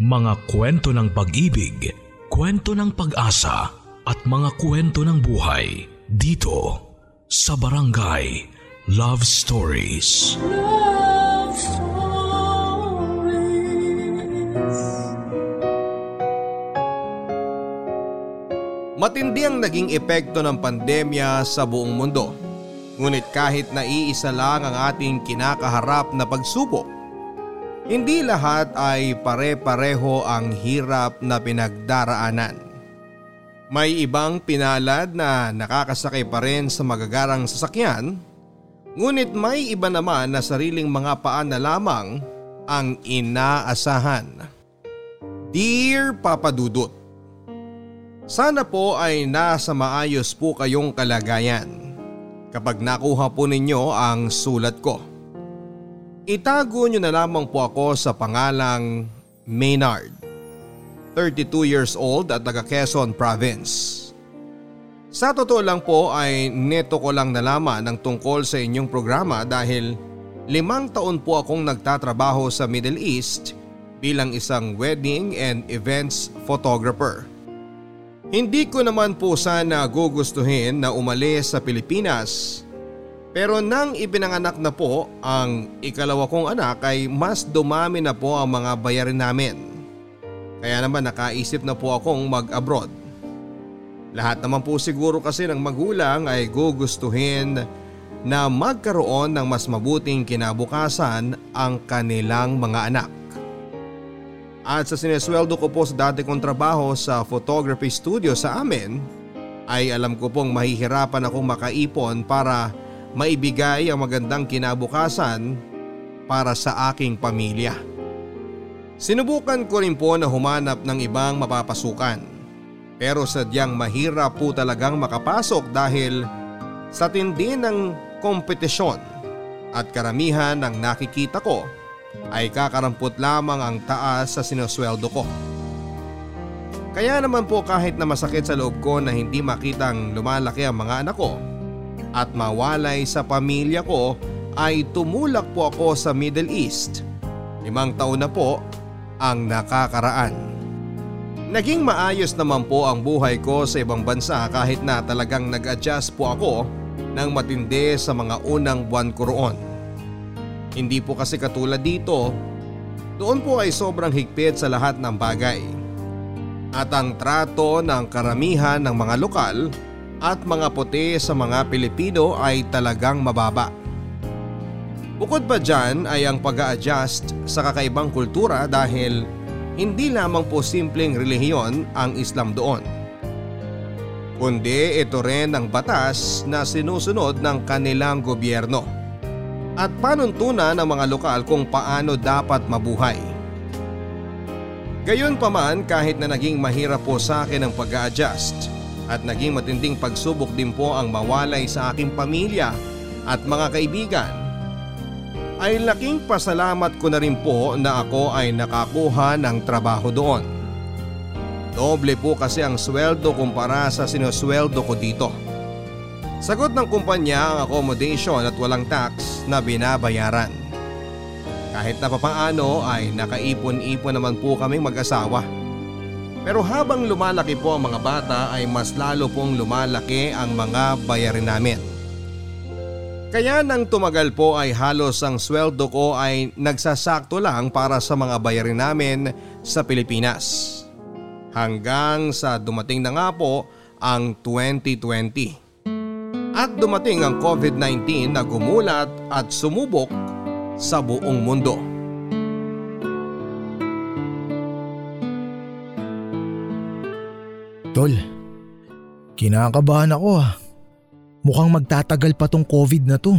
Mga kwento ng pag-ibig, kwento ng pag-asa at mga kwento ng buhay dito sa Barangay Love Stories. Love Stories. Matindi ang naging epekto ng pandemya sa buong mundo. Ngunit kahit na iisa lang ang ating kinakaharap na pagsubok, hindi lahat ay pare-pareho ang hirap na pinagdaraanan. May ibang pinalad na nakakasakay pa rin sa magagarang sasakyan, ngunit may iba naman na sariling mga paan na lamang ang inaasahan. Dear Papa Dudut, Sana po ay nasa maayos po kayong kalagayan kapag nakuha po ninyo ang sulat ko. Itago nyo na lamang po ako sa pangalang Maynard. 32 years old at taga Quezon Province. Sa totoo lang po ay neto ko lang nalaman ng tungkol sa inyong programa dahil limang taon po akong nagtatrabaho sa Middle East bilang isang wedding and events photographer. Hindi ko naman po sana gugustuhin na umalis sa Pilipinas pero nang ipinanganak na po ang ikalawa kong anak ay mas dumami na po ang mga bayarin namin. Kaya naman nakaisip na po akong mag-abroad. Lahat naman po siguro kasi ng magulang ay gugustuhin na magkaroon ng mas mabuting kinabukasan ang kanilang mga anak. At sa sinesweldo ko po sa dati kong trabaho sa photography studio sa amin ay alam ko pong mahihirapan akong makaipon para maibigay ang magandang kinabukasan para sa aking pamilya. Sinubukan ko rin po na humanap ng ibang mapapasukan pero sadyang mahirap po talagang makapasok dahil sa tindi ng kompetisyon at karamihan ng nakikita ko ay kakarampot lamang ang taas sa sinosweldo ko. Kaya naman po kahit na masakit sa loob ko na hindi makitang lumalaki ang mga anak ko at mawalay sa pamilya ko ay tumulak po ako sa Middle East. Limang taon na po ang nakakaraan. Naging maayos naman po ang buhay ko sa ibang bansa kahit na talagang nag-adjust po ako ng matindi sa mga unang buwan ko roon. Hindi po kasi katulad dito, doon po ay sobrang higpit sa lahat ng bagay. At ang trato ng karamihan ng mga lokal at mga puti sa mga Pilipino ay talagang mababa. Bukod pa dyan ay ang pag adjust sa kakaibang kultura dahil hindi lamang po simpleng relihiyon ang Islam doon. Kundi ito rin ang batas na sinusunod ng kanilang gobyerno at panuntunan ng mga lokal kung paano dapat mabuhay. Gayon pa man kahit na naging mahirap po sa akin ang pag adjust at naging matinding pagsubok din po ang mawalay sa aking pamilya at mga kaibigan, ay laking pasalamat ko na rin po na ako ay nakakuha ng trabaho doon. Doble po kasi ang sweldo kumpara sa sinosweldo ko dito. Sagot ng kumpanya ang accommodation at walang tax na binabayaran. Kahit na papaano ay nakaipon-ipon naman po kaming mag-asawa. Pero habang lumalaki po ang mga bata ay mas lalo pong lumalaki ang mga bayarin namin. Kaya nang tumagal po ay halos ang sweldo ko ay nagsasakto lang para sa mga bayarin namin sa Pilipinas. Hanggang sa dumating na nga po ang 2020. At dumating ang COVID-19 na gumulat at sumubok sa buong mundo. Tol, kinakabahan ako ah. Mukhang magtatagal pa tong COVID na to.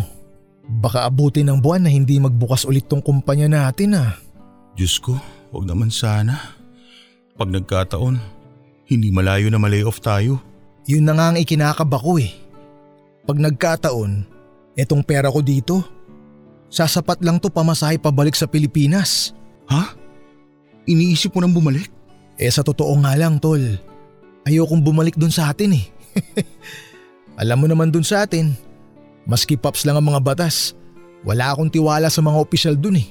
Baka abutin ng buwan na hindi magbukas ulit tong kumpanya natin ah. Diyos ko, wag naman sana. Pag nagkataon, hindi malayo na malay off tayo. Yun na nga ang ikinakaba ko eh. Pag nagkataon, etong pera ko dito, sasapat lang to pamasahe pabalik sa Pilipinas. Ha? Iniisip mo nang bumalik? Eh sa totoo nga lang tol, ayokong bumalik dun sa atin eh. Alam mo naman dun sa atin, maski pops lang ang mga batas, wala akong tiwala sa mga opisyal dun eh.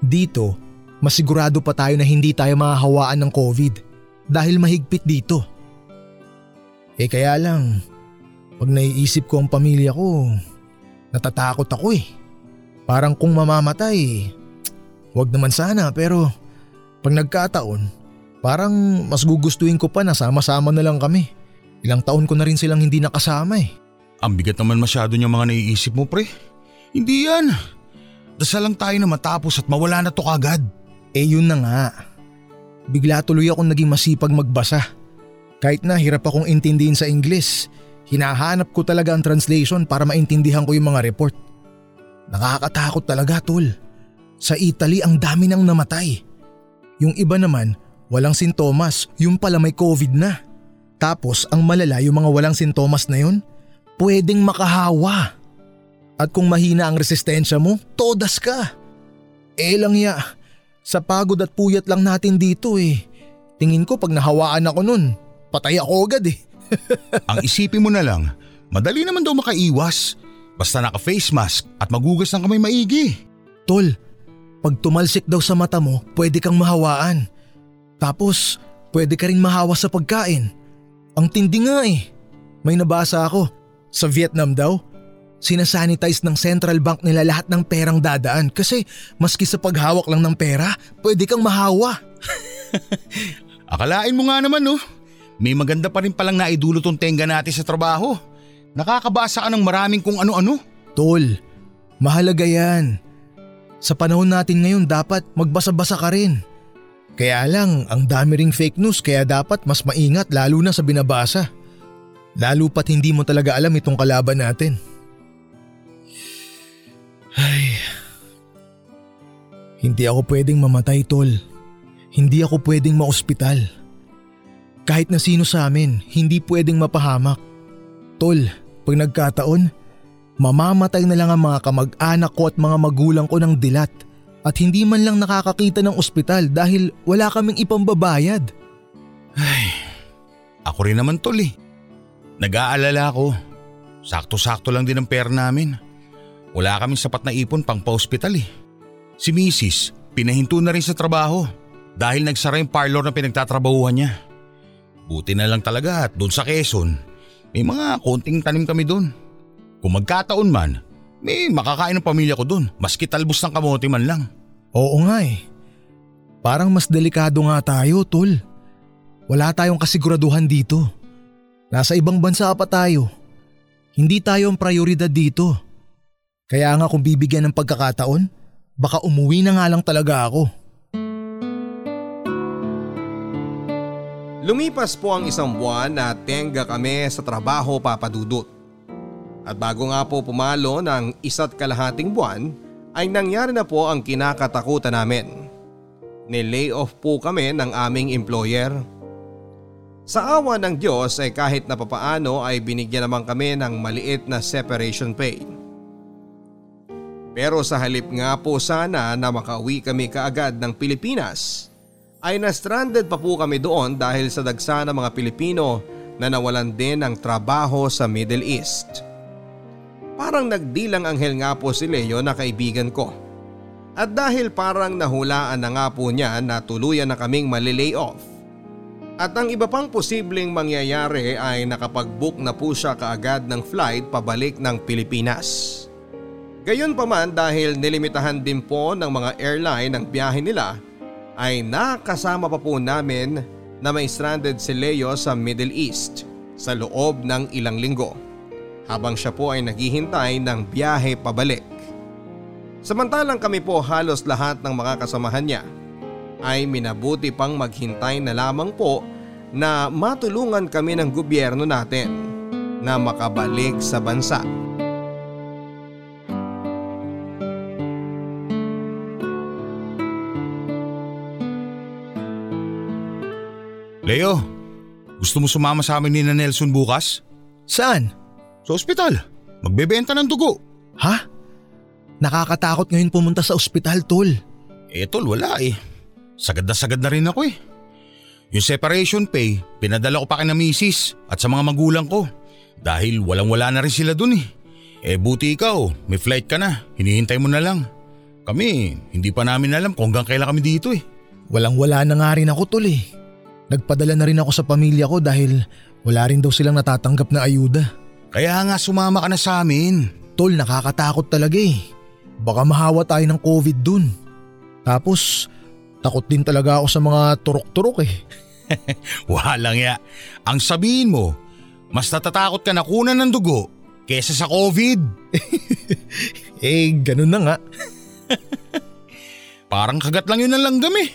Dito, masigurado pa tayo na hindi tayo mahahawaan ng COVID dahil mahigpit dito. Eh kaya lang, pag naiisip ko ang pamilya ko, natatakot ako eh. Parang kung mamamatay, wag naman sana pero pag nagkataon, parang mas gugustuhin ko pa na sama-sama na lang kami. Ilang taon ko na rin silang hindi nakasama eh. Ang bigat naman masyado niyang mga naiisip mo pre. Hindi yan. Dasal lang tayo na matapos at mawala na to kagad. Eh yun na nga. Bigla tuloy akong naging masipag magbasa. Kahit na hirap akong intindihin sa Ingles, hinahanap ko talaga ang translation para maintindihan ko yung mga report. Nakakatakot talaga tol. Sa Italy ang dami nang namatay. Yung iba naman, walang sintomas, yung pala may COVID na. Tapos ang malala yung mga walang sintomas na yun, pwedeng makahawa. At kung mahina ang resistensya mo, todas ka. Eh lang ya, sa pagod at puyat lang natin dito eh. Tingin ko pag nahawaan ako nun, patay ako agad eh. Ang isipin mo na lang, madali naman daw makaiwas. Basta naka-face mask at magugas ng kamay maigi. Tol, pag tumalsik daw sa mata mo, pwede kang mahawaan. Tapos, pwede ka rin mahawa sa pagkain. Ang tindi nga eh. May nabasa ako. Sa Vietnam daw, sinasanitize ng central bank nila lahat ng perang dadaan kasi maski sa paghawak lang ng pera, pwede kang mahawa. Akalain mo nga naman no, may maganda pa rin palang naidulot tong tenga natin sa trabaho. Nakakabasa ka ng maraming kung ano-ano. Tol, mahalaga yan. Sa panahon natin ngayon dapat magbasa-basa ka rin. Kaya lang, ang dami ring fake news kaya dapat mas maingat lalo na sa binabasa. Lalo pat hindi mo talaga alam itong kalaban natin. Ay. Hindi ako pwedeng mamatay, tol. Hindi ako pwedeng maospital. Kahit na sino sa amin, hindi pwedeng mapahamak. Tol, pag nagkataon, mamamatay na lang ang mga kamag-anak ko at mga magulang ko ng dilat at hindi man lang nakakakita ng ospital dahil wala kaming ipambabayad. Ay, ako rin naman tol eh. Nag-aalala ako. Sakto-sakto lang din ang pera namin. Wala kaming sapat na ipon pang pa-hospital eh. Si Mrs. pinahinto na rin sa trabaho dahil nagsara yung parlor na pinagtatrabahuhan niya. Buti na lang talaga at doon sa Quezon, may mga konting tanim kami doon. Kung magkataon man, may makakain ng pamilya ko doon, maski talbos ng kamote man lang. Oo nga eh. Parang mas delikado nga tayo, tol. Wala tayong kasiguraduhan dito. Nasa ibang bansa pa tayo. Hindi tayo ang prioridad dito. Kaya nga kung bibigyan ng pagkakataon, baka umuwi na nga lang talaga ako. Lumipas po ang isang buwan na tenga kami sa trabaho papadudot. At bago nga po pumalo ng isa't kalahating buwan ay nangyari na po ang kinakatakutan namin. Nilay off po kami ng aming employer. Sa awa ng Diyos ay kahit na papaano ay binigyan naman kami ng maliit na separation pay. Pero sa halip nga po sana na makauwi kami kaagad ng Pilipinas ay na-stranded pa po kami doon dahil sa dagsa ng mga Pilipino na nawalan din ng trabaho sa Middle East. Parang nagdilang anghel nga po si Leo na kaibigan ko. At dahil parang nahulaan na nga po niya na tuluyan na kaming malilay off. At ang iba pang posibleng mangyayari ay nakapag-book na po siya kaagad ng flight pabalik ng Pilipinas. Gayon pa man dahil nilimitahan din po ng mga airline ang biyahe nila ay nakasama pa po namin na may stranded si Leo sa Middle East sa loob ng ilang linggo habang siya po ay naghihintay ng biyahe pabalik. Samantalang kami po halos lahat ng mga kasamahan niya ay minabuti pang maghintay na lamang po na matulungan kami ng gobyerno natin na makabalik sa bansa. Leo, gusto mo sumama sa amin ni na Nelson bukas? Saan? Sa ospital. Magbebenta ng dugo. Ha? Nakakatakot ngayon pumunta sa ospital, tol. Eh tol, wala eh. Sagad na sagad na rin ako eh. Yung separation pay, pinadala ko pa kay na misis at sa mga magulang ko. Dahil walang wala na rin sila dun eh. Eh buti ikaw, may flight ka na, hinihintay mo na lang. Kami, hindi pa namin alam kung hanggang kailan kami dito eh. Walang wala na nga rin ako tol eh. Nagpadala na rin ako sa pamilya ko dahil wala rin daw silang natatanggap na ayuda. Kaya nga sumama ka na sa amin. Tol, nakakatakot talaga eh. Baka mahawa tayo ng COVID dun. Tapos, takot din talaga ako sa mga turok-turok eh. Walang ya. Ang sabihin mo, mas natatakot ka na kunan ng dugo kesa sa COVID. eh, ganun na nga. Parang kagat lang yun ng langgam eh.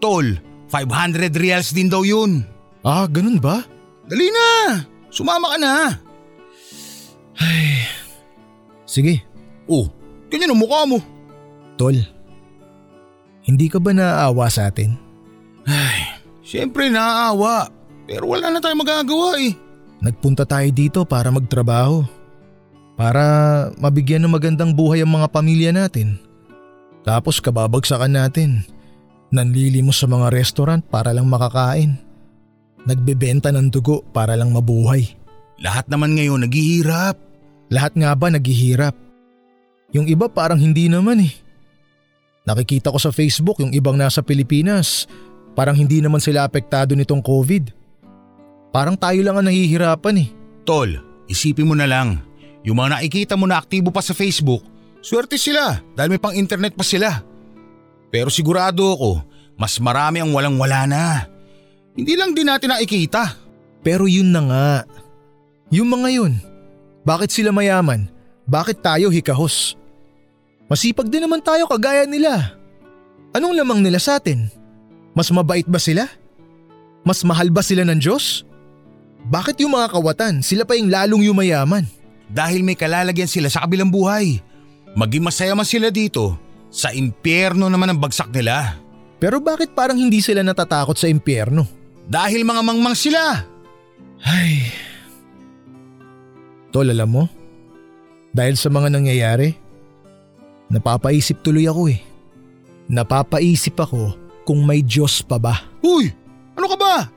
Tol, 500 reals din daw yun. Ah, ganun ba? Dali na! Sumama ka na! Ay, sige. Oh, ganyan ang mukha mo. Tol, hindi ka ba naaawa sa atin? Ay, siyempre naaawa. Pero wala na tayong magagawa eh. Nagpunta tayo dito para magtrabaho. Para mabigyan ng magandang buhay ang mga pamilya natin. Tapos kababagsakan natin. Nanlilimos sa mga restaurant para lang makakain. Nagbebenta ng dugo para lang mabuhay. Lahat naman ngayon naghihirap. Lahat nga ba naghihirap? Yung iba parang hindi naman eh. Nakikita ko sa Facebook yung ibang nasa Pilipinas. Parang hindi naman sila apektado nitong COVID. Parang tayo lang ang nahihirapan eh. Tol, isipin mo na lang. Yung mga nakikita mo na aktibo pa sa Facebook, swerte sila dahil may pang internet pa sila. Pero sigurado ako, mas marami ang walang wala na. Hindi lang din natin nakikita. Pero yun na nga. Yung mga yun, bakit sila mayaman? Bakit tayo hikahos? Masipag din naman tayo kagaya nila. Anong lamang nila sa atin? Mas mabait ba sila? Mas mahal ba sila ng Diyos? Bakit yung mga kawatan sila pa yung lalong yumayaman? Dahil may kalalagyan sila sa kabilang buhay. Maging masaya man sila dito, sa impyerno naman ang bagsak nila. Pero bakit parang hindi sila natatakot sa impyerno? Dahil mga mangmang sila. Ay. Tol, alam mo? Dahil sa mga nangyayari, napapaisip tuloy ako eh. Napapaisip ako kung may Diyos pa ba. Uy! Ano ka ba?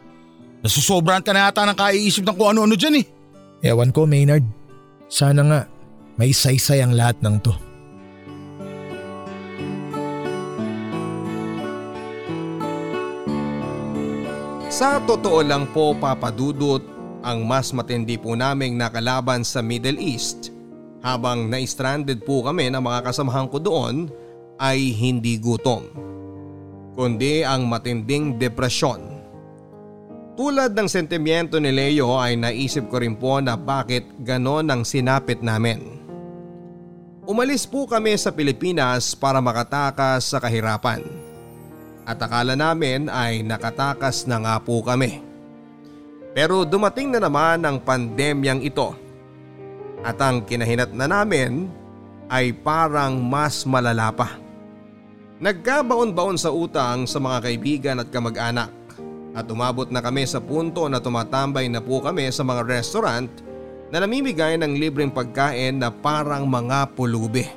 Nasusobrahan ka na yata ng kaiisip ng kung ano-ano dyan eh. Ewan ko, Maynard. Sana nga, may saysay ang lahat ng to. Sa totoo lang po papadudot ang mas matindi po naming nakalaban sa Middle East habang na-stranded po kami ng mga kasamahan ko doon ay hindi gutom kundi ang matinding depresyon. Tulad ng sentimiento ni Leo ay naisip ko rin po na bakit ganon ang sinapit namin. Umalis po kami sa Pilipinas para makatakas sa kahirapan. At akala namin ay nakatakas na nga po kami. Pero dumating na naman ang pandemyang ito. At ang kinahinat na namin ay parang mas malala pa. Nagkabaon-baon sa utang sa mga kaibigan at kamag-anak at umabot na kami sa punto na tumatambay na po kami sa mga restaurant na namimigay ng libreng pagkain na parang mga pulubi.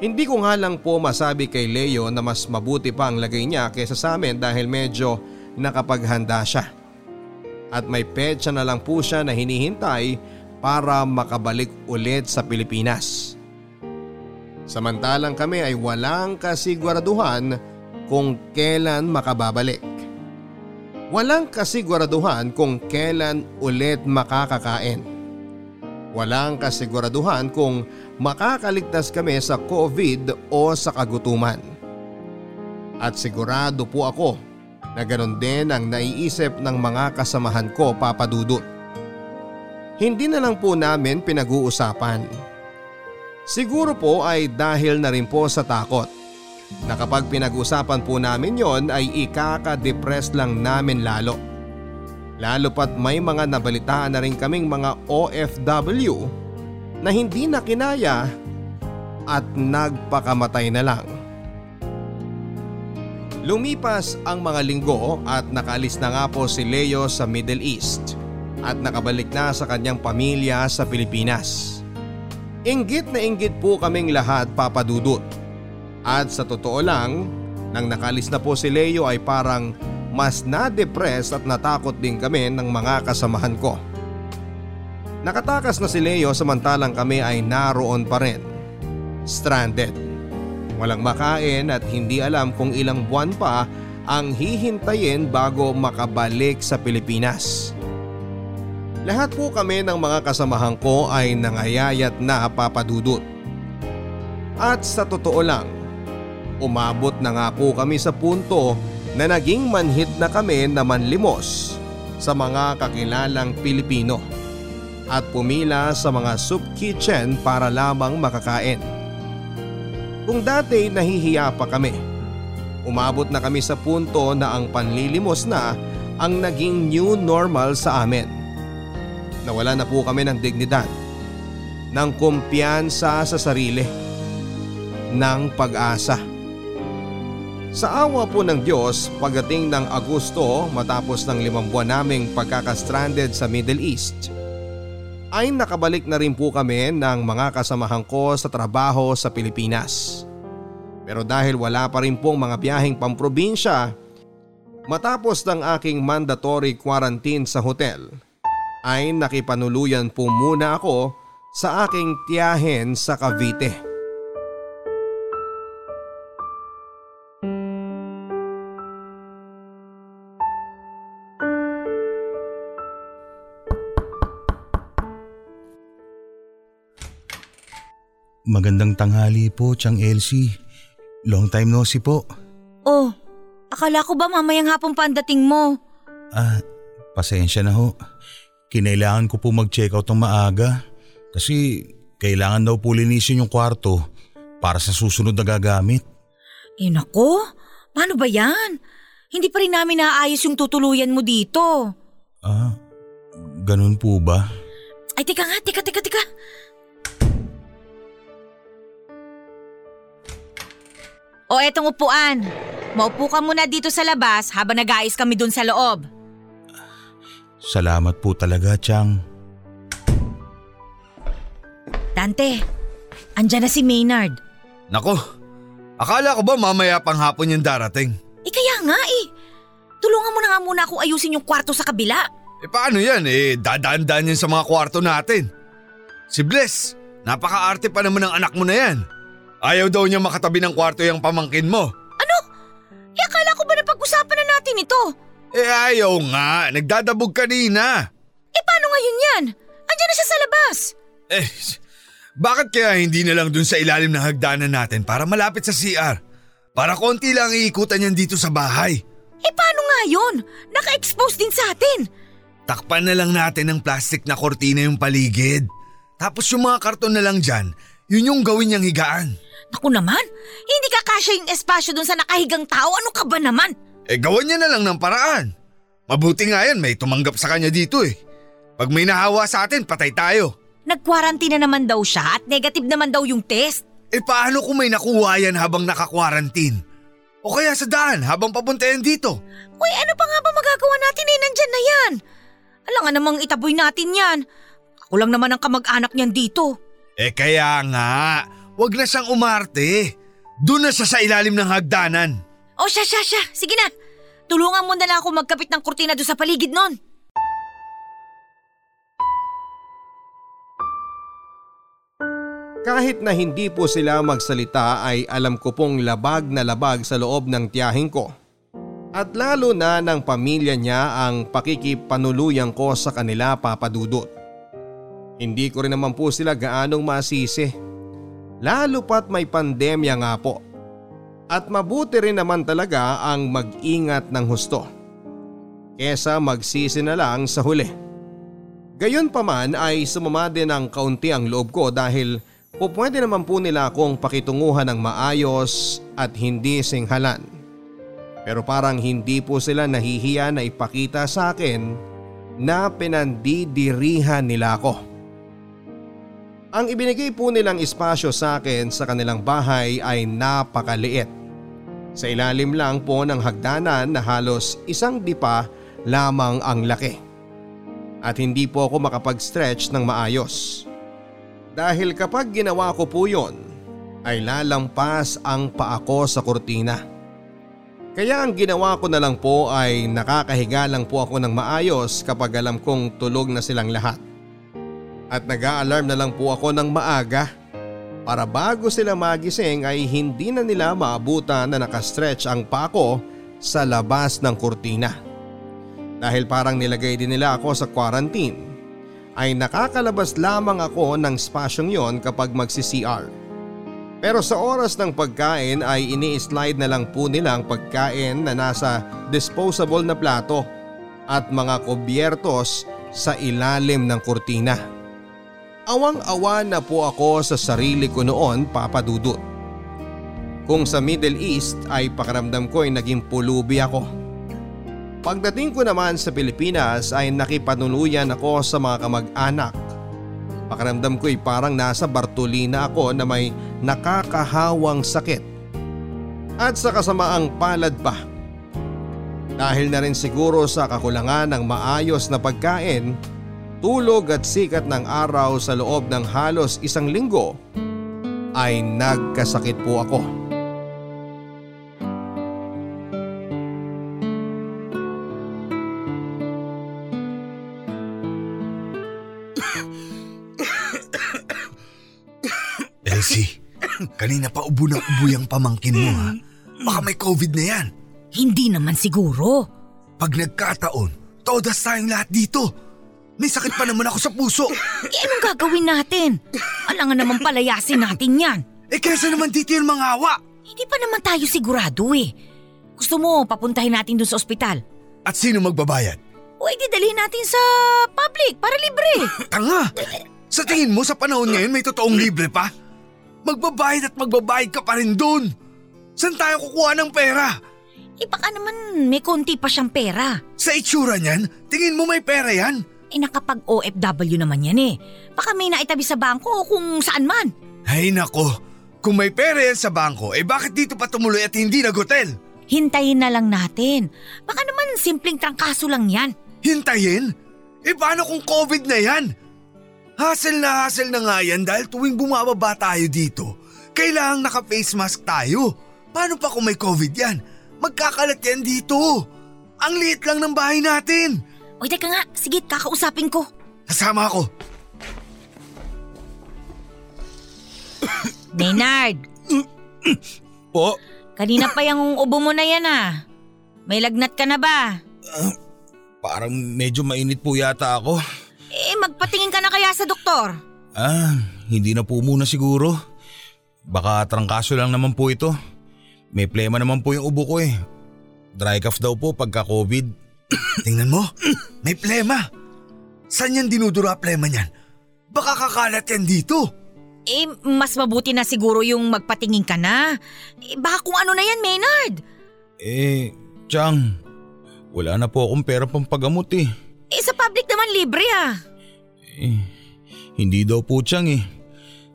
Hindi ko nga lang po masabi kay Leo na mas mabuti pa ang lagay niya kaysa sa amin dahil medyo nakapaghanda siya. At may petsa na lang po siya na hinihintay para makabalik ulit sa Pilipinas. Samantalang kami ay walang kasiguraduhan kung kailan makababalik. Walang kasiguraduhan kung kailan ulit makakakain. Walang kasiguraduhan kung makakaligtas kami sa COVID o sa kagutuman. At sigurado po ako na ganon din ang naiisip ng mga kasamahan ko papadudot. Hindi na lang po namin pinag-uusapan Siguro po ay dahil na rin po sa takot na kapag pinag-usapan po namin yon ay ikaka-depress lang namin lalo. Lalo pat may mga nabalitaan na rin kaming mga OFW na hindi na kinaya at nagpakamatay na lang. Lumipas ang mga linggo at nakaalis na nga po si Leo sa Middle East at nakabalik na sa kanyang pamilya sa Pilipinas. Inggit na inggit po kaming lahat papadudot. At sa totoo lang, nang nakalis na po si Leo ay parang mas na-depress at natakot din kami ng mga kasamahan ko. Nakatakas na si Leo samantalang kami ay naroon pa rin. stranded. Walang makain at hindi alam kung ilang buwan pa ang hihintayin bago makabalik sa Pilipinas. Lahat po kami ng mga kasamahan ko ay nangayayat na papadudot. At sa totoo lang, umabot na nga po kami sa punto na naging manhid na kami na manlimos sa mga kakilalang Pilipino at pumila sa mga soup kitchen para lamang makakain. Kung dati nahihiya pa kami, umabot na kami sa punto na ang panlilimos na ang naging new normal sa amin. Nawala na po kami ng dignidad, ng kumpiyansa sa sarili, ng pag-asa. Sa awa po ng Diyos, pagdating ng Agosto matapos ng limang buwan naming pagkakastranded sa Middle East, ay nakabalik na rin po kami ng mga kasamahan ko sa trabaho sa Pilipinas. Pero dahil wala pa rin pong mga biyaheng pamprobinsya, matapos ng aking mandatory quarantine sa hotel, ay nakipanuluyan po muna ako sa aking tiyahin sa Cavite. Magandang tanghali po, Chang Elsie. Long time no see po. Oh, akala ko ba mamayang hapon pa ang dating mo? Ah, pasensya na ho. Kinailangan ko po mag-check out ng maaga. Kasi kailangan daw po linisin yung kwarto para sa susunod na gagamit. Eh nako, paano ba yan? Hindi pa rin namin naayos yung tutuluyan mo dito. Ah, ganun po ba? Ay, teka nga, teka, teka, teka. O etong upuan. Maupo ka muna dito sa labas habang nag-aayos kami dun sa loob. Salamat po talaga, Chang. Dante, andyan na si Maynard. Nako, akala ko ba mamaya pang hapon yung darating? Eh kaya nga eh. Tulungan mo na nga muna akong ayusin yung kwarto sa kabila. Eh paano yan eh, dadaan-daan yan sa mga kwarto natin. Si Bless, napaka-arte pa naman ng anak mo na yan. Ayaw daw niya makatabi ng kwarto yung pamangkin mo. Ano? Eh akala ko ba napag-usapan na natin ito? Eh ayaw nga, nagdadabog kanina. Eh paano ngayon yan? Andiyan na siya sa labas. Eh, bakit kaya hindi na lang dun sa ilalim ng hagdanan natin para malapit sa CR? Para konti lang iikutan yan dito sa bahay. Eh paano nga yun? Naka-expose din sa atin. Takpan na lang natin ng plastic na kortina yung paligid. Tapos yung mga karton na lang dyan, yun yung gawin niyang higaan. Naku naman, hindi ka kasya yung espasyo dun sa nakahigang tao. Ano ka ba naman? Eh gawan niya na lang ng paraan. Mabuti nga yan may tumanggap sa kanya dito eh. Pag may nahawa sa atin, patay tayo. Nag-quarantine na naman daw siya at negative naman daw yung test. Eh paano kung may nakuha yan habang naka-quarantine? O kaya sa daan habang papunta yan dito? Uy, ano pa nga ba magagawa natin eh? Nandyan na yan. Alam nga namang itaboy natin yan. Ako lang naman ang kamag-anak niyan dito. Eh kaya nga, wag na siyang umarte. Doon na siya sa ilalim ng hagdanan. O siya, siya, siya. Sige na. Tulungan mo na lang ako magkapit ng kurtina doon sa paligid nun. Kahit na hindi po sila magsalita ay alam ko pong labag na labag sa loob ng tiyahing ko. At lalo na ng pamilya niya ang pakikipanuluyan ko sa kanila papadudot. Hindi ko rin naman po sila gaanong masisi. Lalo pat may pandemya nga po. At mabuti rin naman talaga ang mag-ingat ng husto. Kesa magsisi na lang sa huli. Gayon pa man ay sumama din ng kaunti ang loob ko dahil o pwede naman po nila akong pakitunguhan ng maayos at hindi singhalan. Pero parang hindi po sila nahihiya na ipakita sa akin na pinandidirihan nila ako. Ang ibinigay po nilang espasyo sa akin sa kanilang bahay ay napakaliit. Sa ilalim lang po ng hagdanan na halos isang dipa lamang ang laki. At hindi po ako makapag-stretch ng maayos. Dahil kapag ginawa ko po yon ay lalampas ang paa ko sa kurtina. Kaya ang ginawa ko na lang po ay nakakahiga lang po ako ng maayos kapag alam kong tulog na silang lahat. At nag-a-alarm na lang po ako ng maaga para bago sila magising ay hindi na nila maabutan na nakastretch ang pako sa labas ng kurtina. Dahil parang nilagay din nila ako sa quarantine ay nakakalabas lamang ako ng spasyong yon kapag magsi-CR. Pero sa oras ng pagkain ay ini-slide na lang po nila ang pagkain na nasa disposable na plato at mga kubyertos sa ilalim ng kurtina. Awang-awa na po ako sa sarili ko noon papadudot. Kung sa Middle East ay pakaramdam ko ay naging pulubi ako. Pagdating ko naman sa Pilipinas ay nakipanuluyan ako sa mga kamag-anak Pakiramdam ko ay parang nasa Bartolina ako na may nakakahawang sakit. At sa kasamaang palad pa. Dahil na rin siguro sa kakulangan ng maayos na pagkain, tulog at sikat ng araw sa loob ng halos isang linggo, ay nagkasakit po ako. Elsie, kanina pa ubo ng ubo yung pamangkin mo ha. Baka may COVID na yan. Hindi naman siguro. Pag nagkataon, todas tayong lahat dito. May sakit pa naman ako sa puso. Eh anong gagawin natin? Alangan naman palayasin natin yan. Eh kesa naman dito yung mga awa. Hindi pa naman tayo sigurado eh. Gusto mo papuntahin natin dun sa ospital? At sino magbabayad? O edi dalhin natin sa public para libre. Tanga! Sa tingin mo sa panahon ngayon may totoong libre pa? Magbabayad at magbabayad ka pa rin doon. Saan tayo kukuha ng pera? Eh baka naman may konti pa siyang pera. Sa itsura niyan, tingin mo may pera yan? Eh nakapag OFW naman yan eh. Baka may naitabi sa bangko o kung saan man. Ay nako, kung may pera yan sa bangko, eh bakit dito pa tumuloy at hindi nag-hotel? Hintayin na lang natin. Baka naman simpleng trangkaso lang yan. Hintayin? Eh paano kung COVID na yan? Hassle na hassle na nga yan dahil tuwing bumababa tayo dito, kailangang naka-face mask tayo. Paano pa kung may COVID yan? Magkakalat yan dito. Ang liit lang ng bahay natin. O teka nga, sige kakausapin ko. Kasama ako. Maynard, Po, kanina pa yung ubo mo na yan ah. May lagnat ka na ba? parang medyo mainit po yata ako. Eh magpatingin ka na kaya sa doktor. Ah, hindi na po muna siguro. Baka trangkaso lang naman po ito. May plema naman po yung ubo ko eh. Dry cough daw po pagka COVID. Tingnan mo, may plema. Saan yan dinudura plema niyan? Baka kakalat yan dito. Eh mas mabuti na siguro yung magpatingin ka na. Eh baka kung ano na yan, Maynard. Eh, Chang, wala na po akong pera pang pagamot eh. Eh sa public naman libre ah. Eh, hindi daw po Chang eh.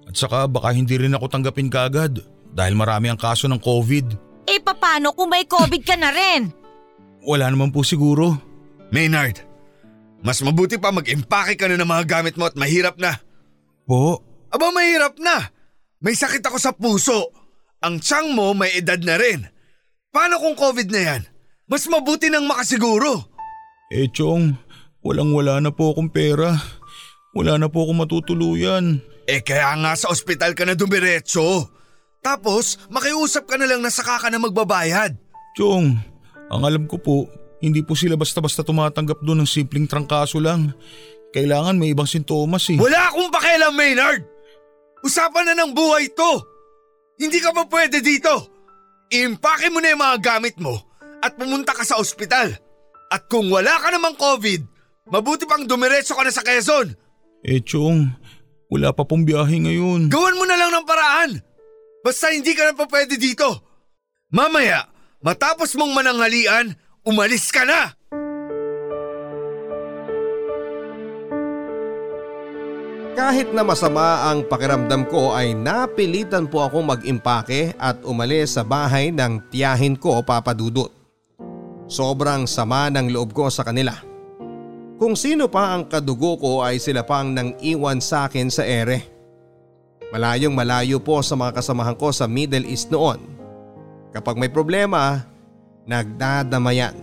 At saka baka hindi rin ako tanggapin kagad dahil marami ang kaso ng COVID. Eh papano kung may COVID ka na rin? Wala naman po siguro. Maynard, mas mabuti pa mag-impake ka na ng mga gamit mo at mahirap na. Po, Aba mahirap na. May sakit ako sa puso. Ang tiyang mo may edad na rin. Paano kung COVID na yan? Mas mabuti nang makasiguro. eh Chong, walang wala na po akong pera. Wala na po akong matutuluyan. Eh kaya nga sa ospital ka na dumiretso. Tapos makiusap ka na lang na saka ka na magbabayad. Chong, ang alam ko po, hindi po sila basta-basta tumatanggap doon ng simpleng trangkaso lang. Kailangan may ibang sintomas eh. Wala akong pakialam Maynard! Usapan na ng buhay to! Hindi ka pa pwede dito! Iimpake mo na yung mga gamit mo at pumunta ka sa ospital. At kung wala ka namang COVID, mabuti pang dumiretso ka na sa Quezon. Eh Chong, wala pa pong biyahe ngayon. Gawan mo na lang ng paraan. Basta hindi ka na pa pwede dito. Mamaya, matapos mong mananghalian, umalis ka na! Kahit na masama ang pakiramdam ko ay napilitan po akong mag-impake at umalis sa bahay ng tiyahin ko papadudot. Sobrang sama ng loob ko sa kanila. Kung sino pa ang kadugo ko ay sila pang nang iwan sa akin sa ere. Malayong malayo po sa mga kasamahan ko sa Middle East noon. Kapag may problema, nagdadamayan.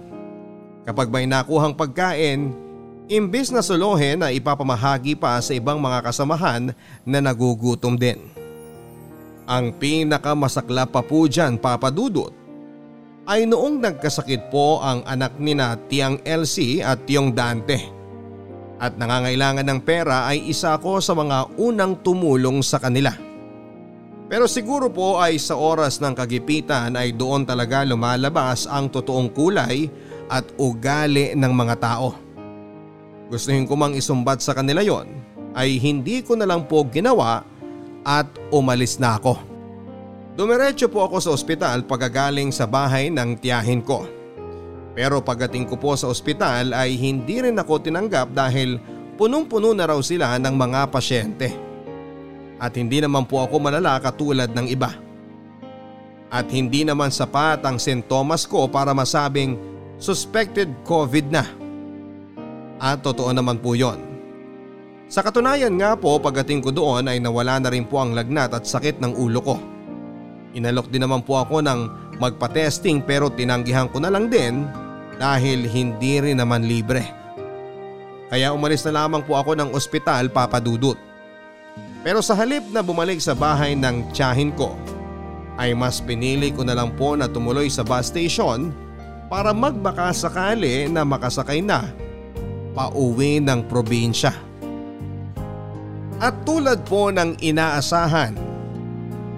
Kapag may nakuhang pagkain, imbis na solohin na ipapamahagi pa sa ibang mga kasamahan na nagugutom din. Ang pinakamasakla pa po dyan papadudot ay noong nagkasakit po ang anak ni na Tiang Elsie at Tiong Dante. At nangangailangan ng pera ay isa ko sa mga unang tumulong sa kanila. Pero siguro po ay sa oras ng kagipitan ay doon talaga lumalabas ang totoong kulay at ugali ng mga tao. Gustuhin ko mang isumbat sa kanila yon ay hindi ko na lang po ginawa at umalis na ako. Dumiretso po ako sa ospital pagagaling sa bahay ng tiyahin ko. Pero pagdating ko po sa ospital ay hindi rin ako tinanggap dahil punong-puno na raw sila ng mga pasyente. At hindi naman po ako malala katulad ng iba. At hindi naman sapat ang sintomas ko para masabing suspected COVID na. At totoo naman po yon. Sa katunayan nga po pagdating ko doon ay nawala na rin po ang lagnat at sakit ng ulo ko. Inalok din naman po ako ng magpa-testing pero tinanggihan ko na lang din dahil hindi rin naman libre. Kaya umalis na lamang po ako ng ospital papadudot. Pero sa halip na bumalik sa bahay ng tiyahin ko ay mas pinili ko na lang po na tumuloy sa bus station para magbaka sakali na makasakay na pauwi ng probinsya. At tulad po ng inaasahan,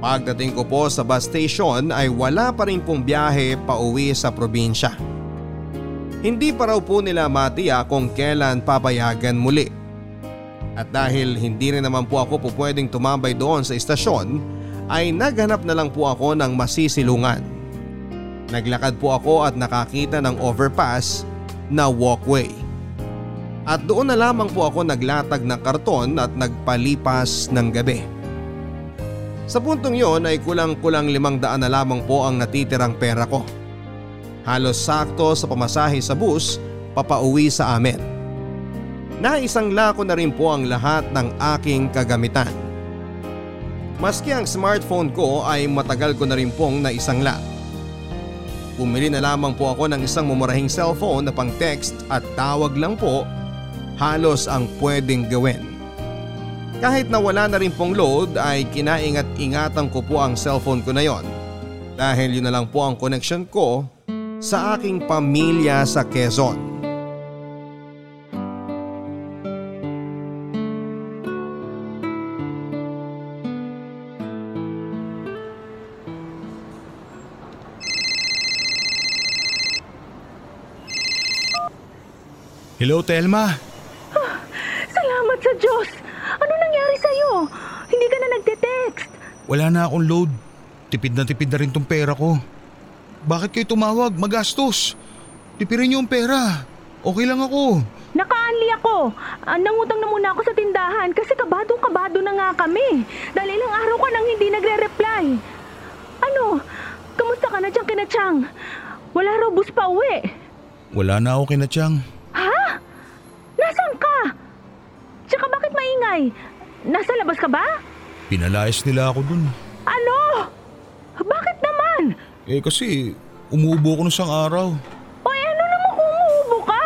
pagdating ko po sa bus station ay wala pa rin pong biyahe pauwi sa probinsya. Hindi pa raw po nila matiya kung kailan papayagan muli. At dahil hindi rin naman po ako po tumambay doon sa istasyon ay naghanap na lang po ako ng masisilungan. Naglakad po ako at nakakita ng overpass na walkway. At doon na lamang po ako naglatag ng karton at nagpalipas ng gabi. Sa puntong yon ay kulang-kulang limang daan na lamang po ang natitirang pera ko. Halos sakto sa pamasahe sa bus papauwi sa amin. Naisangla ko na rin po ang lahat ng aking kagamitan. Maski ang smartphone ko ay matagal ko na rin pong naisangla. Bumili na lamang po ako ng isang mumurahing cellphone na pang text at tawag lang po halos ang pwedeng gawin. Kahit na wala na rin pong load ay kinaingat-ingatan ko po ang cellphone ko na yon dahil yun na lang po ang connection ko sa aking pamilya sa Quezon. Hello, Telma. Salamat sa Diyos! Ano nangyari sa'yo? Hindi ka na nagte-text. Wala na akong load. Tipid na tipid na rin tong pera ko. Bakit kayo tumawag? Magastos. Tipirin niyo yung pera. Okay lang ako. Naka-unli ako. Ah, nangutang na muna ako sa tindahan kasi kabado-kabado na nga kami. Dahil ilang araw ka nang hindi nagre-reply. Ano? Kamusta ka na dyan kinachang? Wala raw bus pa uwi. Wala na ako kinatsyang. Ha? Nasaan ka? Tsaka bakit maingay? Nasa labas ka ba? Pinalayas nila ako dun. Ano? Bakit naman? Eh kasi umuubo ko nung isang araw. O eh, ano naman kung umuubo ka?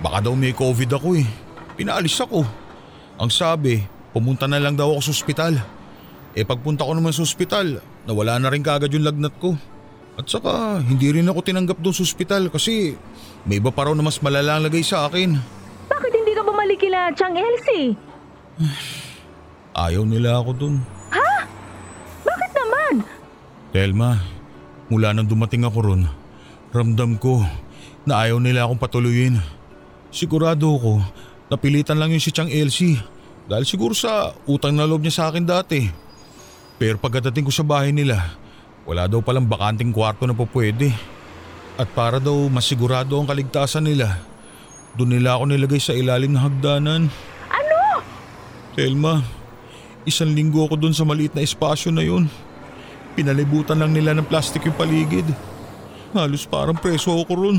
Baka daw may COVID ako eh. Pinaalis ako. Ang sabi, pumunta na lang daw ako sa ospital. Eh pagpunta ko naman sa ospital, nawala na rin kaagad yung lagnat ko. At saka hindi rin ako tinanggap doon sa ospital kasi may iba pa raw na mas malala ang lagay sa akin. Bakit hindi ka bumalik kila Chang Elsie? Ayaw nila ako doon. Bakit naman? Telma, mula nang dumating ako ron, ramdam ko na ayaw nila akong patuluyin. Sigurado ko, napilitan lang yun si Chang Elsie dahil siguro sa utang na loob niya sa akin dati. Pero pagkadating ko sa bahay nila, wala daw palang bakanting kwarto na po pwede. At para daw masigurado ang kaligtasan nila, doon nila ako nilagay sa ilalim ng hagdanan. Ano? Telma, isang linggo ako doon sa maliit na espasyo na yun. Pinalibutan lang nila ng plastic yung paligid. Halos parang preso ako ron.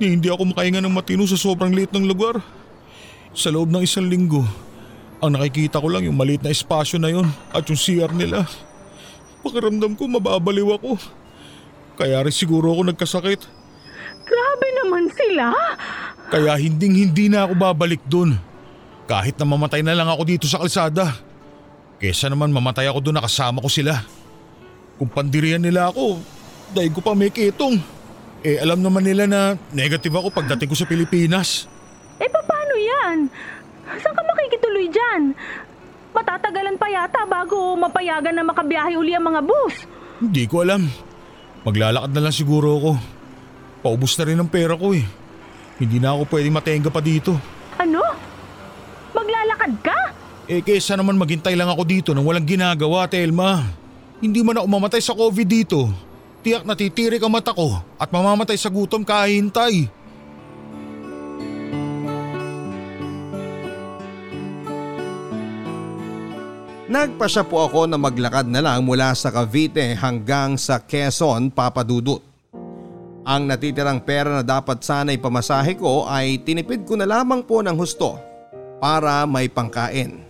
Ni hindi ako makahinga ng matino sa sobrang liit ng lugar. Sa loob ng isang linggo, ang nakikita ko lang yung maliit na espasyo na yun at yung CR nila. Pakiramdam ko mababaliw ako. Kaya rin siguro ako nagkasakit. Grabe naman sila. Kaya hinding hindi na ako babalik doon. Kahit na mamatay na lang ako dito sa kalsada. Kesa naman mamatay ako doon nakasama ko sila. Kung pandirian nila ako, dahil ko pa may kitong. Eh alam naman nila na negative ako pagdating ko sa Pilipinas. Eh, paano yan? Saan ka makikituloy dyan? Matatagalan pa yata bago mapayagan na makabiyahe uli ang mga bus. Hindi ko alam. Maglalakad na lang siguro ako. Paubos na rin ang pera ko eh. Hindi na ako pwedeng matenga pa dito. Ano? Maglalakad ka? Eh kesa naman maghintay lang ako dito nang walang ginagawa, Telma. Hindi man ako mamatay sa COVID dito. Tiyak natitirik ang mata ko at mamamatay sa gutom kahintay. Nagpasya po ako na maglakad na lang mula sa Cavite hanggang sa Quezon, Papadudut. Ang natitirang pera na dapat sana ipamasahe ko ay tinipid ko na lamang po ng husto para may pangkain.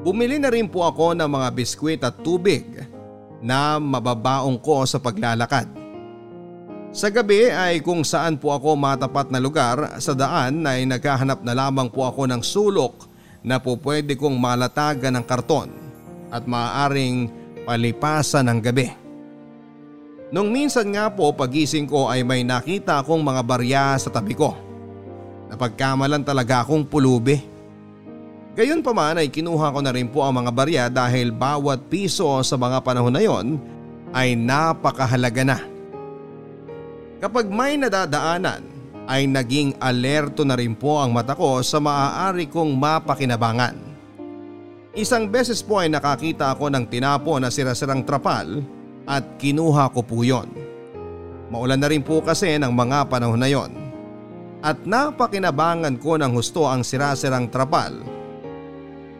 Bumili na rin po ako ng mga biskwit at tubig na mababaong ko sa paglalakad. Sa gabi ay kung saan po ako matapat na lugar sa daan ay naghahanap na lamang po ako ng sulok na po pwede kong malatagan ng karton at maaaring palipasan ng gabi. Nung minsan nga po pagising ko ay may nakita akong mga barya sa tabi ko. Napagkamalan talaga akong pulubi. Gayon pa man ay kinuha ko na rin po ang mga barya dahil bawat piso sa mga panahon na yon ay napakahalaga na. Kapag may nadadaanan ay naging alerto na rin po ang mata ko sa maaari kong mapakinabangan. Isang beses po ay nakakita ako ng tinapo na sirasirang trapal at kinuha ko po yon. Maulan na rin po kasi ng mga panahon na yon. At napakinabangan ko ng husto ang sirasirang trapal.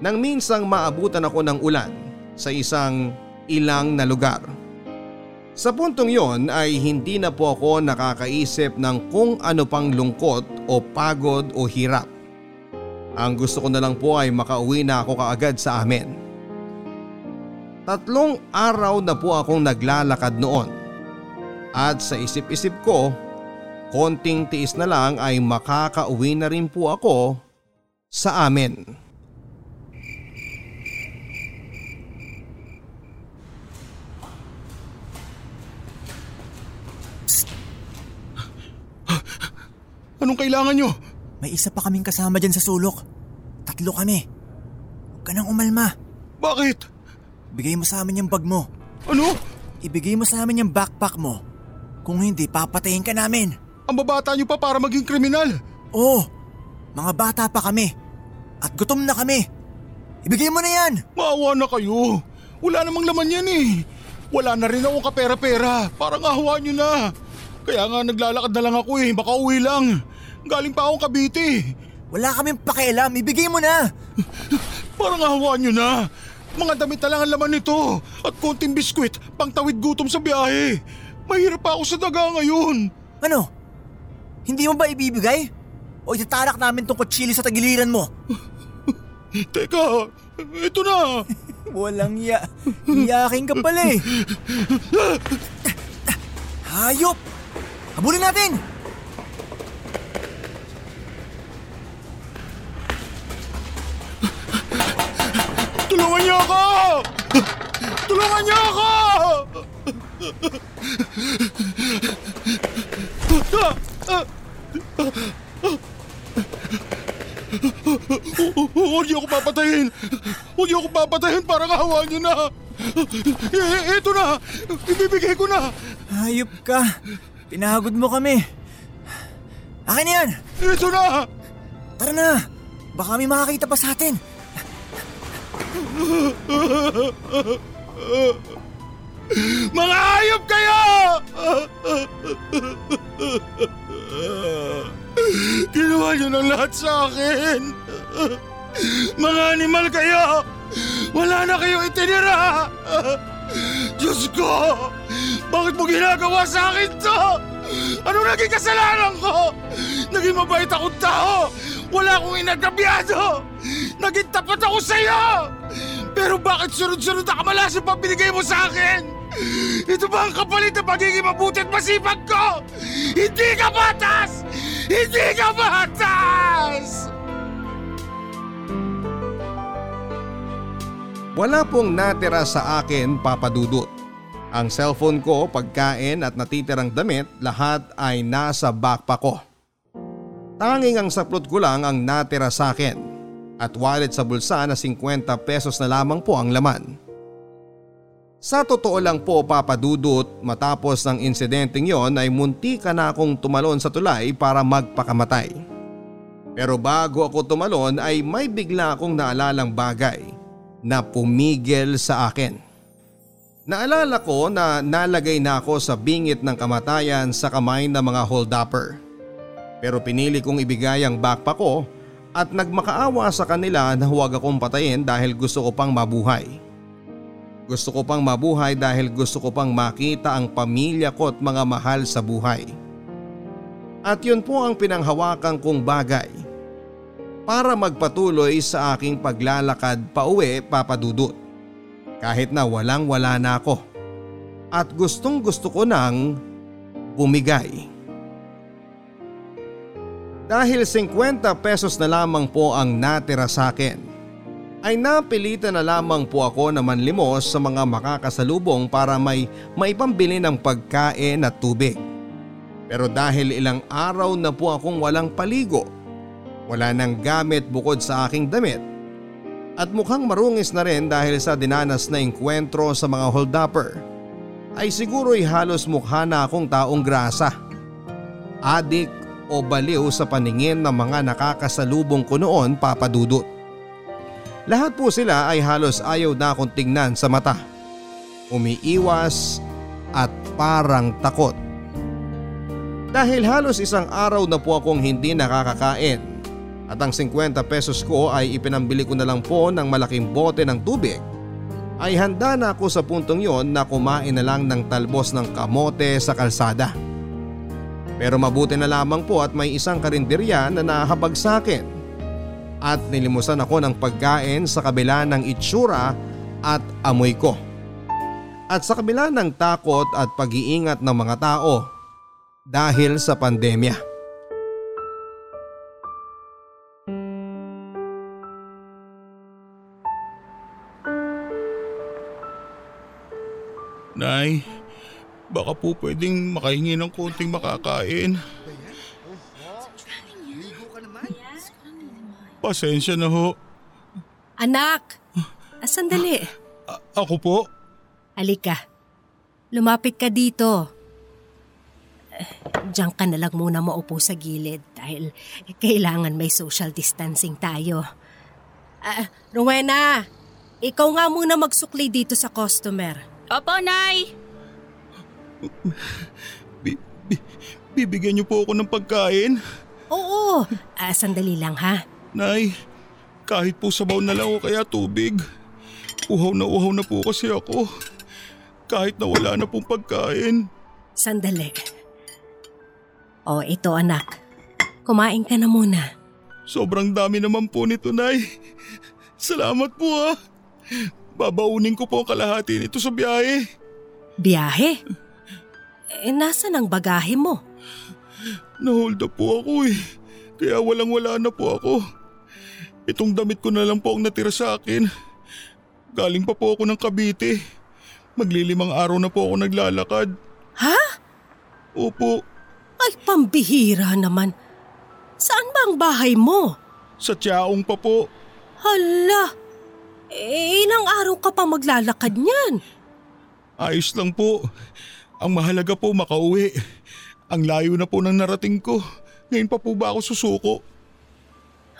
Nang minsang maabutan ako ng ulan sa isang ilang na lugar. Sa puntong yon ay hindi na po ako nakakaisip ng kung ano pang lungkot o pagod o hirap. Ang gusto ko na lang po ay makauwi na ako kaagad sa amin. Tatlong araw na po akong naglalakad noon. At sa isip-isip ko, konting tiis na lang ay makakauwi na rin po ako sa amin. Anong kailangan nyo? May isa pa kaming kasama dyan sa sulok. Tatlo kami. Huwag ka nang umalma. Bakit? Bigay mo sa amin yung bag mo. Ano? Ibigay mo sa amin yung backpack mo. Kung hindi, papatayin ka namin. Ang babata nyo pa para maging kriminal. Oo, mga bata pa kami. At gutom na kami. Ibigay mo na yan. Maawa na kayo. Wala namang laman yan eh. Wala na rin akong kapera-pera. Parang ahawa nyo na. Kaya nga naglalakad na lang ako eh. Baka uwi lang. Galing pa akong Cavite. Wala kaming pakialam. Ibigay mo na. Parang ahawa nyo na. Mga damit na lang ang laman nito. At konting biskwit pang tawid gutom sa biyahe. Mahirap pa ako sa daga ngayon. Ano? Hindi mo ba ibibigay? O itatarak namin tong kutsili sa tagiliran mo? Teka, ito na. Walang ya. Iyakin ka pala eh. Hayop! Habulin natin! Tulungan niyo ako! Tulungan niyo ako! Huwag niyo ako papatayin! Huwag niyo ako papatayin para kahawa niyo na! Ito na! Ibibigay ko na! Hayop ka. Pinagod mo kami. Akin na yan! Ito na! Tara na! Baka may makakita pa sa atin. Mga hayop kayo! Ginawa niyo ng lahat sa akin. Mga animal kayo! Wala na kayong itinira! Diyos ko! Bakit mo ginagawa sa akin to? Ano naging kasalanan ko? Naging mabait akong tao! Wala akong inagabyado! Naging tapat ako sa'yo! Pero bakit sunod-sunod na kamalas ang binigay mo sa akin? Ito ba ang kapalit na pagiging mabuti at masipag ko? Hindi ka batas! Hindi ka batas! Wala pong natira sa akin papadudot. Ang cellphone ko, pagkain at natitirang damit lahat ay nasa backpack ko. Tanging ang saplot ko lang ang natira sa akin at wallet sa bulsa na 50 pesos na lamang po ang laman. Sa totoo lang po papadudot matapos ng insidenteng yon ay munti ka na akong tumalon sa tulay para magpakamatay. Pero bago ako tumalon ay may bigla akong naalalang bagay na pumigil sa akin. Naalala ko na nalagay na ako sa bingit ng kamatayan sa kamay ng mga hold-upper. Pero pinili kong ibigay ang backpack ko at nagmakaawa sa kanila na huwag akong patayin dahil gusto ko pang mabuhay. Gusto ko pang mabuhay dahil gusto ko pang makita ang pamilya ko at mga mahal sa buhay. At yun po ang pinanghawakan kong bagay para magpatuloy sa aking paglalakad pa uwi papadudot. Kahit na walang wala na ako. At gustong gusto ko nang bumigay. Dahil 50 pesos na lamang po ang natira sa akin ay napilitan na lamang po ako na manlimos sa mga makakasalubong para may maipambili ng pagkain at tubig. Pero dahil ilang araw na po akong walang paligo, wala nang gamit bukod sa aking damit at mukhang marungis na rin dahil sa dinanas na inkwentro sa mga holdupper ay siguro'y halos mukha na akong taong grasa. Adik o baliw sa paningin ng mga nakakasalubong ko noon papadudot. Lahat po sila ay halos ayaw na akong tingnan sa mata. Umiiwas at parang takot. Dahil halos isang araw na po akong hindi nakakakain at ang 50 pesos ko ay ipinambili ko na lang po ng malaking bote ng tubig ay handa na ako sa puntong yon na kumain na lang ng talbos ng kamote sa kalsada. Pero mabuti na lamang po at may isang karinderya na nahabag sa akin at nilimusan ako ng pagkain sa kabila ng itsura at amoy ko. At sa kabila ng takot at pag-iingat ng mga tao dahil sa pandemya. Nay, baka po pwedeng makahingi ng konting makakain. Pasensya na ho. Anak! Ah, sandali. A- ako po? Halika. Lumapit ka dito. Diyan ka na lang muna maupo sa gilid dahil kailangan may social distancing tayo. Ah, Rowena, ikaw nga muna magsukli dito sa customer. Opo, Nay! Bi- bi- bibigyan niyo po ako ng pagkain? Oo, ah, sandali lang ha. Nay, kahit po sabaw na lang o kaya tubig. Uhaw na uhaw na po kasi ako. Kahit na wala na pong pagkain. Sandali. O, ito anak. Kumain ka na muna. Sobrang dami naman po nito, Nay. Salamat po ah. Babaunin ko po ang kalahati nito sa biyahe. Biyahe? Eh, nasan ang bagahe mo? Nahold up po ako eh. Kaya walang wala na po ako. Itong damit ko na lang po ang natira sa akin. Galing pa po ako ng Cavite. Maglilimang araw na po ako naglalakad. Ha? Opo, Ay, pambihira naman. Saan ba ang bahay mo? sa tiyaong pa po. Hala, eh, ilang araw ka pa maglalakad niyan? Ayos lang po. Ang mahalaga po makauwi. Ang layo na po ng narating ko. Ngayon pa po ba ako susuko?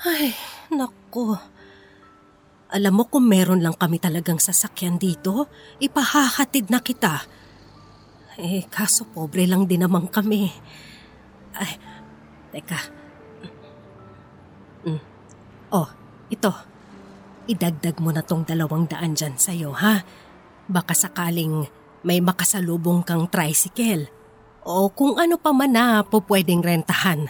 Ay, naku. Alam mo kung meron lang kami talagang sasakyan dito, ipahahatid na kita. Eh, kaso pobre lang din naman kami. Ay, teka. Mm. Oh, ito. Idagdag mo na tong dalawang daan dyan sa'yo, ha? Baka sakaling may makasalubong kang tricycle. O kung ano pa man na po pwedeng rentahan.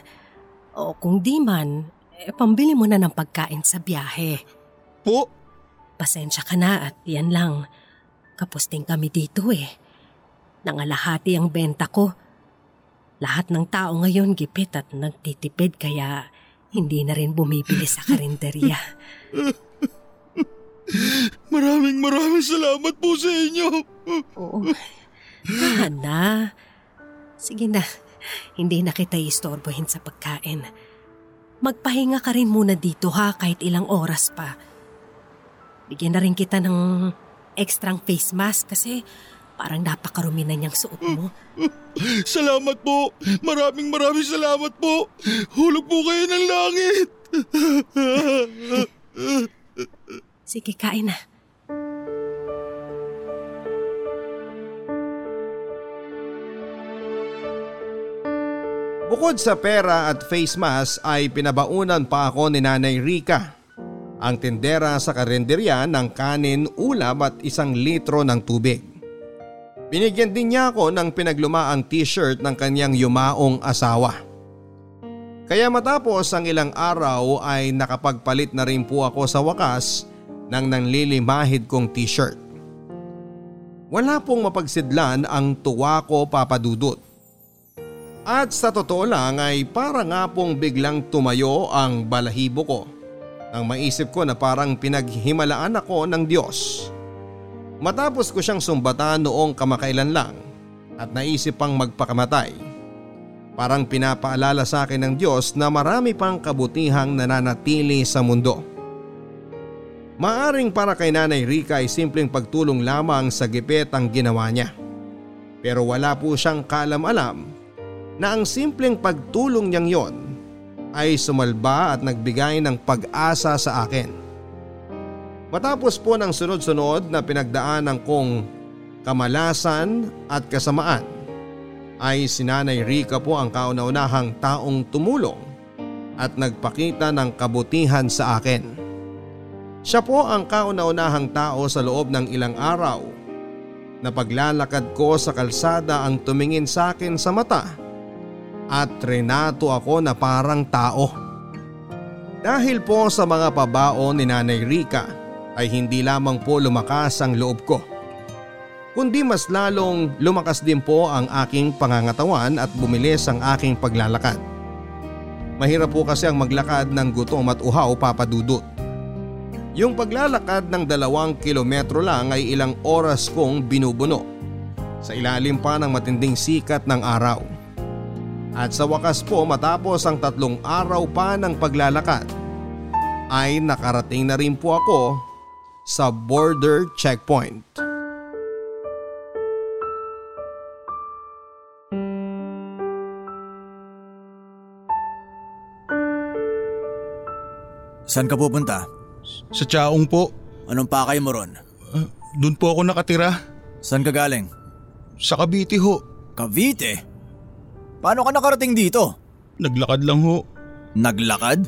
O kung di man, eh, pambili mo na ng pagkain sa biyahe. Po? Pasensya ka na at yan lang. Kapusting kami dito eh. Nangalahati ang benta ko. Lahat ng tao ngayon gipit at nagtitipid kaya hindi na rin bumibili sa karinderya. Maraming maraming salamat po sa inyo. Oo. Hana. Sige na. Hindi na kita istorbohin sa pagkain. Magpahinga ka rin muna dito ha kahit ilang oras pa. Bigyan na rin kita ng extrang face mask kasi parang napakarumi na niyang suot mo. Salamat po. Maraming maraming salamat po. Hulog po kayo ng langit. Sige, kain na. Bukod sa pera at face mask ay pinabaunan pa ako ni Nanay Rika. Ang tindera sa karinderya ng kanin, ulam at isang litro ng tubig. Binigyan din niya ako ng pinaglumaang t-shirt ng kanyang yumaong asawa. Kaya matapos ang ilang araw ay nakapagpalit na rin po ako sa wakas ng nanlilimahid kong t-shirt. Wala pong mapagsidlan ang tuwa ko papadudot. At sa totoo lang ay para nga pong biglang tumayo ang balahibo ko nang maisip ko na parang pinaghimalaan ako ng Diyos. Matapos ko siyang sumbatan noong kamakailan lang at naisip pang magpakamatay. Parang pinapaalala sa akin ng Diyos na marami pang kabutihang nananatili sa mundo. Maaring para kay Nanay Rika ay simpleng pagtulong lamang sa gipit ang ginawa niya. Pero wala po siyang kalam-alam na ang simpleng pagtulong niyang yon ay sumalba at nagbigay ng pag-asa sa akin. Matapos po ng sunod-sunod na pinagdaanan kong kamalasan at kasamaan ay sinanay Rika po ang kauna-unahang taong tumulong at nagpakita ng kabutihan sa akin. Siya po ang kauna-unahang tao sa loob ng ilang araw na paglalakad ko sa kalsada ang tumingin sa akin sa mata at renato ako na parang tao. Dahil po sa mga pabao ni Nanay Rika ay hindi lamang po lumakas ang loob ko. Kundi mas lalong lumakas din po ang aking pangangatawan at bumilis ang aking paglalakad. Mahirap po kasi ang maglakad ng gutom at uhaw papadudot. Yung paglalakad ng dalawang kilometro lang ay ilang oras kong binubuno sa ilalim pa ng matinding sikat ng araw. At sa wakas po matapos ang tatlong araw pa ng paglalakad ay nakarating na rin po ako sa border checkpoint. Saan ka pupunta? Sa Chaong po. Anong pakay mo ron? Uh, Doon po ako nakatira. Saan ka galing? Sa Cavite ho. Cavite? Paano ka nakarating dito? Naglakad lang ho. Naglakad?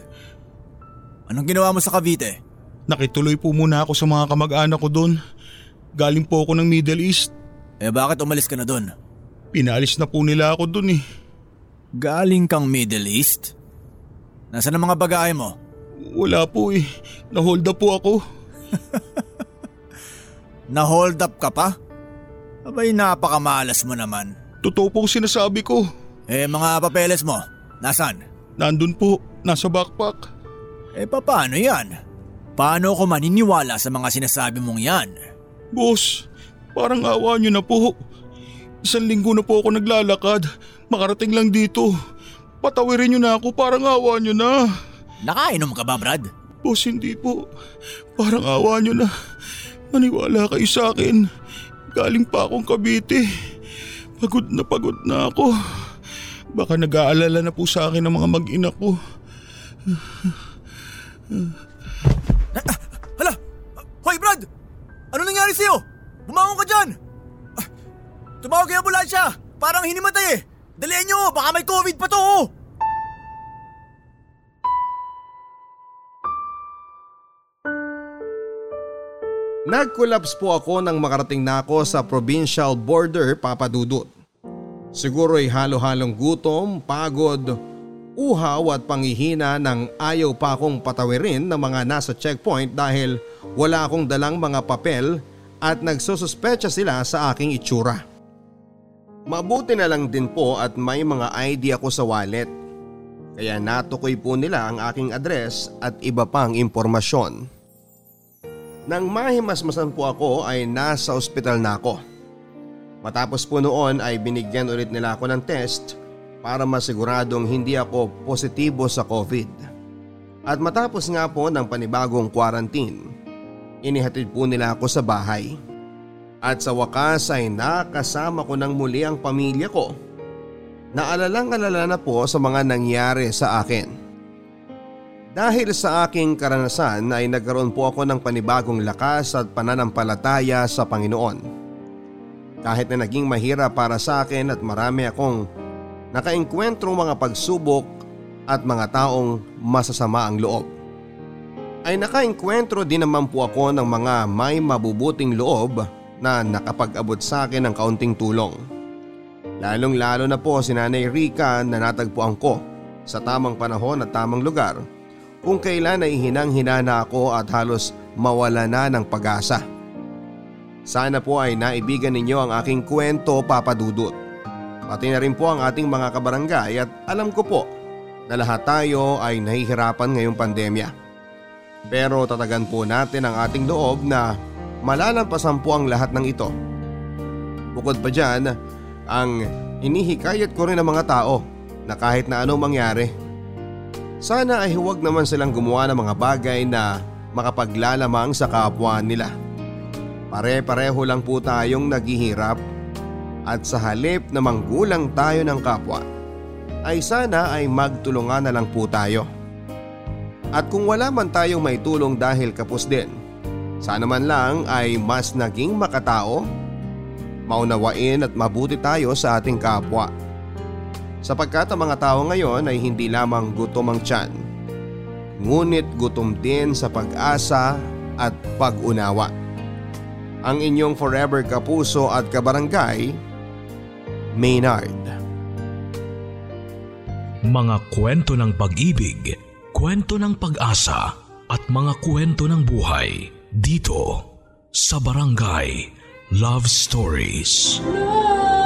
Anong ginawa mo sa Cavite? Nakituloy po muna ako sa mga kamag-anak ko doon. Galing po ako ng Middle East. Eh bakit umalis ka na doon? Pinalis na po nila ako doon eh. Galing kang Middle East? Nasaan ang mga bagay mo? Wala po eh. Na-hold up po ako. Na-hold up ka pa? Abay napakamalas mo naman. Totoo pong sinasabi ko. Eh mga papeles mo, nasan? Nandun po, nasa backpack. Eh paano yan? Paano ko maniniwala sa mga sinasabi mong yan? Boss, parang awa nyo na po. Isang linggo na po ako naglalakad. Makarating lang dito. Patawirin nyo na ako, parang awa nyo na. Nakainom ka ba, Brad? Boss, hindi po. Parang awa nyo na. Maniwala kayo sa akin. Galing pa akong Cavite. Pagod na pagod na ako. Baka nag-aalala na po sa akin ng mga mag-ina ko. Ah, hala! Hoy, Brad! Ano nangyari sa'yo? Bumangon ka dyan! Ah, tumawag kayo ambulansya! Parang hinimatay eh! Dalihan nyo! Baka may COVID pa to! Oh! Nag-collapse po ako nang makarating na ako sa provincial border papadudot. Siguro'y halo-halong gutom, pagod, uhaw at panghihina nang ayaw pa akong patawirin ng mga nasa checkpoint dahil wala akong dalang mga papel at nagsususpecha sila sa aking itsura. Mabuti na lang din po at may mga ID ako sa wallet. Kaya natukoy po nila ang aking address at iba pang impormasyon. Nang mahimasmasan po ako ay nasa ospital na ako. Matapos po noon ay binigyan ulit nila ako ng test para masiguradong hindi ako positibo sa COVID. At matapos nga po ng panibagong quarantine, inihatid po nila ako sa bahay. At sa wakas ay nakasama ko ng muli ang pamilya ko. Naalalang-alala na po sa mga nangyari sa akin. Dahil sa aking karanasan ay nagkaroon po ako ng panibagong lakas at pananampalataya sa Panginoon. Kahit na naging mahirap para sa akin at marami akong nakaengkwentro mga pagsubok at mga taong masasama ang loob. Ay nakaengkwentro din naman po ako ng mga may mabubuting loob na nakapag-abot sa akin ng kaunting tulong. Lalong lalo na po si Nanay Rika na natagpuan ko sa tamang panahon at tamang lugar kung kailan ay hinang-hina na ako at halos mawala na ng pag-asa. Sana po ay naibigan ninyo ang aking kwento papadudot. Pati na rin po ang ating mga kabarangay at alam ko po na lahat tayo ay nahihirapan ngayong pandemya. Pero tatagan po natin ang ating loob na malalampasan po ang lahat ng ito. Bukod pa dyan, ang inihikayat ko rin ng mga tao na kahit na anong mangyari sana ay huwag naman silang gumawa ng mga bagay na makapaglalamang sa kapwa nila. Pare-pareho lang po tayong naghihirap at sa halip na manggulang tayo ng kapwa ay sana ay magtulungan na lang po tayo. At kung wala man tayong may tulong dahil kapos din, sana man lang ay mas naging makatao, maunawain at mabuti tayo sa ating kapwa sapagkat ang mga tao ngayon ay hindi lamang gutom ang tiyan, ngunit gutom din sa pag-asa at pag-unawa. Ang inyong forever kapuso at kabarangay, Maynard. Mga kwento ng pag-ibig, kwento ng pag-asa at mga kwento ng buhay dito sa Barangay Love Stories. Love